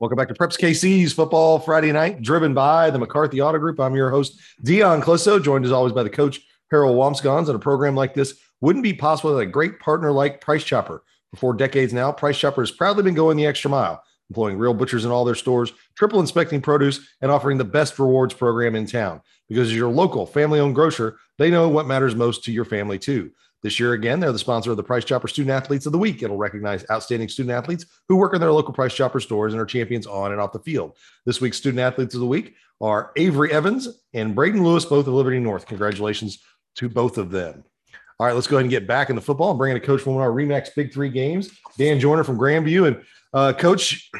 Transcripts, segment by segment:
Welcome back to Preps KC's Football Friday Night, driven by the McCarthy Auto Group. I'm your host, Dion Clisso, joined as always by the coach, Harold Wamsgons. And a program like this wouldn't be possible without a great partner like Price Chopper. For four decades now, Price Chopper has proudly been going the extra mile, employing real butchers in all their stores, triple inspecting produce, and offering the best rewards program in town. Because as your local family owned grocer, they know what matters most to your family, too. This year, again, they're the sponsor of the Price Chopper Student Athletes of the Week. It'll recognize outstanding student athletes who work in their local Price Chopper stores and are champions on and off the field. This week's Student Athletes of the Week are Avery Evans and Braden Lewis, both of Liberty North. Congratulations to both of them. All right, let's go ahead and get back into football and bring in a coach from one of our Remax Big Three games, Dan Joyner from Grandview. And uh, coach,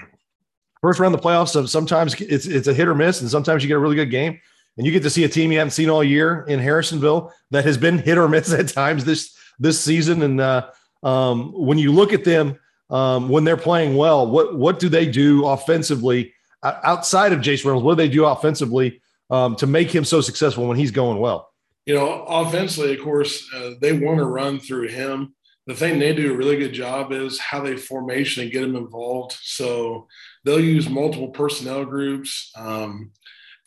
first round of the playoffs, sometimes it's it's a hit or miss, and sometimes you get a really good game and you get to see a team you haven't seen all year in Harrisonville that has been hit or miss at times this this season. And uh, um, when you look at them um, when they're playing well, what what do they do offensively outside of Jace Reynolds? What do they do offensively um, to make him so successful when he's going well? You know, offensively, of course, uh, they want to run through him. The thing they do a really good job is how they formation and get him involved. So they'll use multiple personnel groups. Um,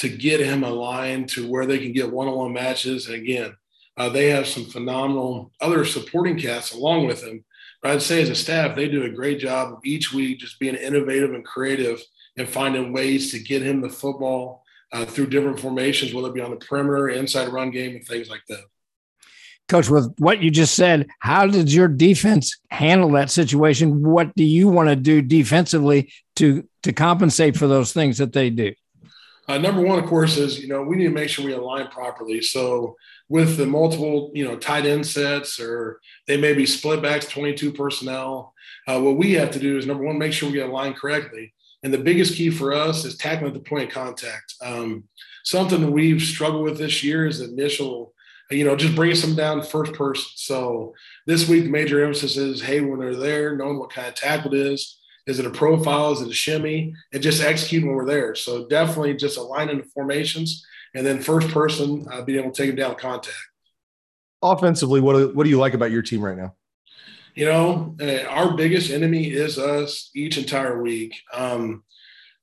to get him aligned to where they can get one-on-one matches. And again, uh, they have some phenomenal other supporting casts along with him. But I'd say as a staff, they do a great job each week just being innovative and creative and finding ways to get him the football uh, through different formations, whether it be on the perimeter, inside run game, and things like that. Coach, with what you just said, how did your defense handle that situation? What do you want to do defensively to to compensate for those things that they do? Uh, number one, of course, is you know we need to make sure we align properly. So with the multiple you know tight end sets, or they may be split backs, twenty-two personnel. Uh, what we have to do is number one, make sure we get aligned correctly. And the biggest key for us is tackling at the point of contact. Um, something that we've struggled with this year is initial, you know, just bringing some down first person. So this week, the major emphasis is, hey, when they're there, knowing what kind of tackle it is, is it a profile? Is it a shimmy? And just execute when we're there. So definitely just aligning the formations and then first person uh, being able to take them down contact. Offensively, what do, what do you like about your team right now? You know, uh, our biggest enemy is us each entire week. Um,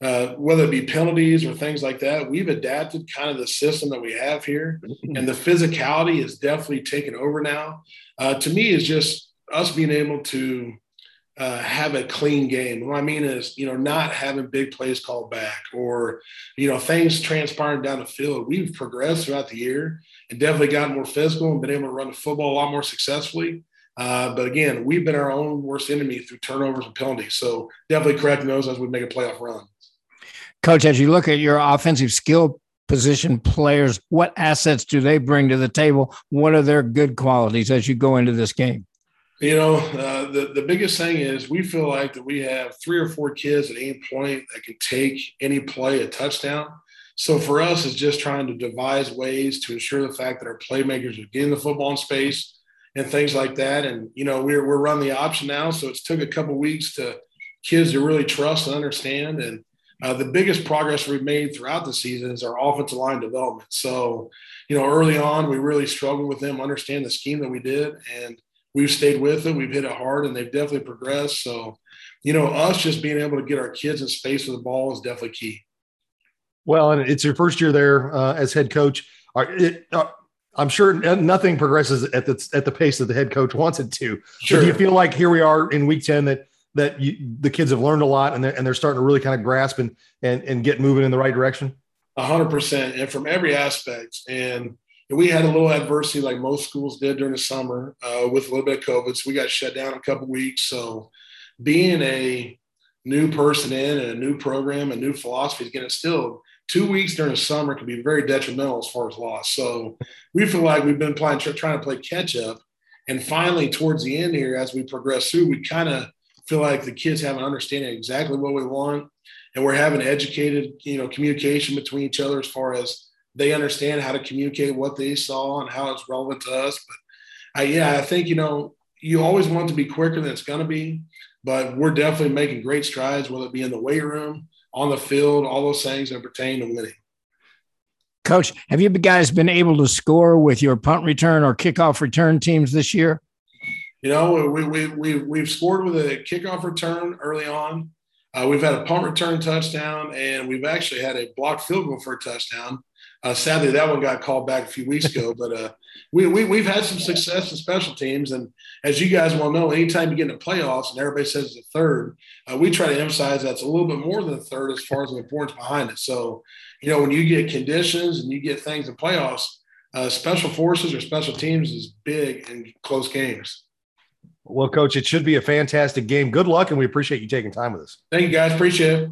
uh, whether it be penalties or things like that, we've adapted kind of the system that we have here, and the physicality is definitely taken over now. Uh, to me, is just us being able to uh, have a clean game. What I mean is, you know, not having big plays called back or, you know, things transpiring down the field. We've progressed throughout the year and definitely gotten more physical and been able to run the football a lot more successfully. Uh, but again, we've been our own worst enemy through turnovers and penalties. So definitely correcting those as we make a playoff run. Coach, as you look at your offensive skill position players, what assets do they bring to the table? What are their good qualities as you go into this game? You know, uh, the, the biggest thing is we feel like that we have three or four kids at any point that can take any play a touchdown. So for us, it's just trying to devise ways to ensure the fact that our playmakers are getting the football in space and things like that. And, you know, we're, we're running the option now. So it's took a couple weeks to kids to really trust and understand. And uh, the biggest progress we've made throughout the season is our offensive line development. So, you know, early on, we really struggled with them understand the scheme that we did. And, we've stayed with it. We've hit it hard, and they've definitely progressed. So, you know, us just being able to get our kids in space with the ball is definitely key. Well, and it's your first year there uh, as head coach. It, uh, I'm sure nothing progresses at the at the pace that the head coach wants it to. Sure. do you feel like here we are in week ten that that you, the kids have learned a lot and they're, and they're starting to really kind of grasp and and and get moving in the right direction? A hundred percent, and from every aspect. And and we had a little adversity like most schools did during the summer uh, with a little bit of COVID. So we got shut down a couple weeks. So being a new person in and a new program, a new philosophy is getting still Two weeks during the summer can be very detrimental as far as loss. So we feel like we've been playing, trying to play catch up. And finally, towards the end here, as we progress through, we kind of feel like the kids have an understanding exactly what we want. And we're having educated, you know, communication between each other as far as they understand how to communicate what they saw and how it's relevant to us. But I, yeah, I think, you know, you always want to be quicker than it's going to be, but we're definitely making great strides, whether it be in the weight room, on the field, all those things that pertain to winning. Coach, have you guys been able to score with your punt return or kickoff return teams this year? You know, we, we, we, we've scored with a kickoff return early on. Uh, we've had a punt return touchdown, and we've actually had a blocked field goal for a touchdown. Uh, sadly, that one got called back a few weeks ago, but uh, we, we, we've had some success in special teams. And as you guys well know, anytime you get in the playoffs and everybody says it's a third, uh, we try to emphasize that's a little bit more than a third as far as the importance behind it. So, you know, when you get conditions and you get things in playoffs, uh, special forces or special teams is big in close games. Well, coach, it should be a fantastic game. Good luck, and we appreciate you taking time with us. Thank you, guys. Appreciate it.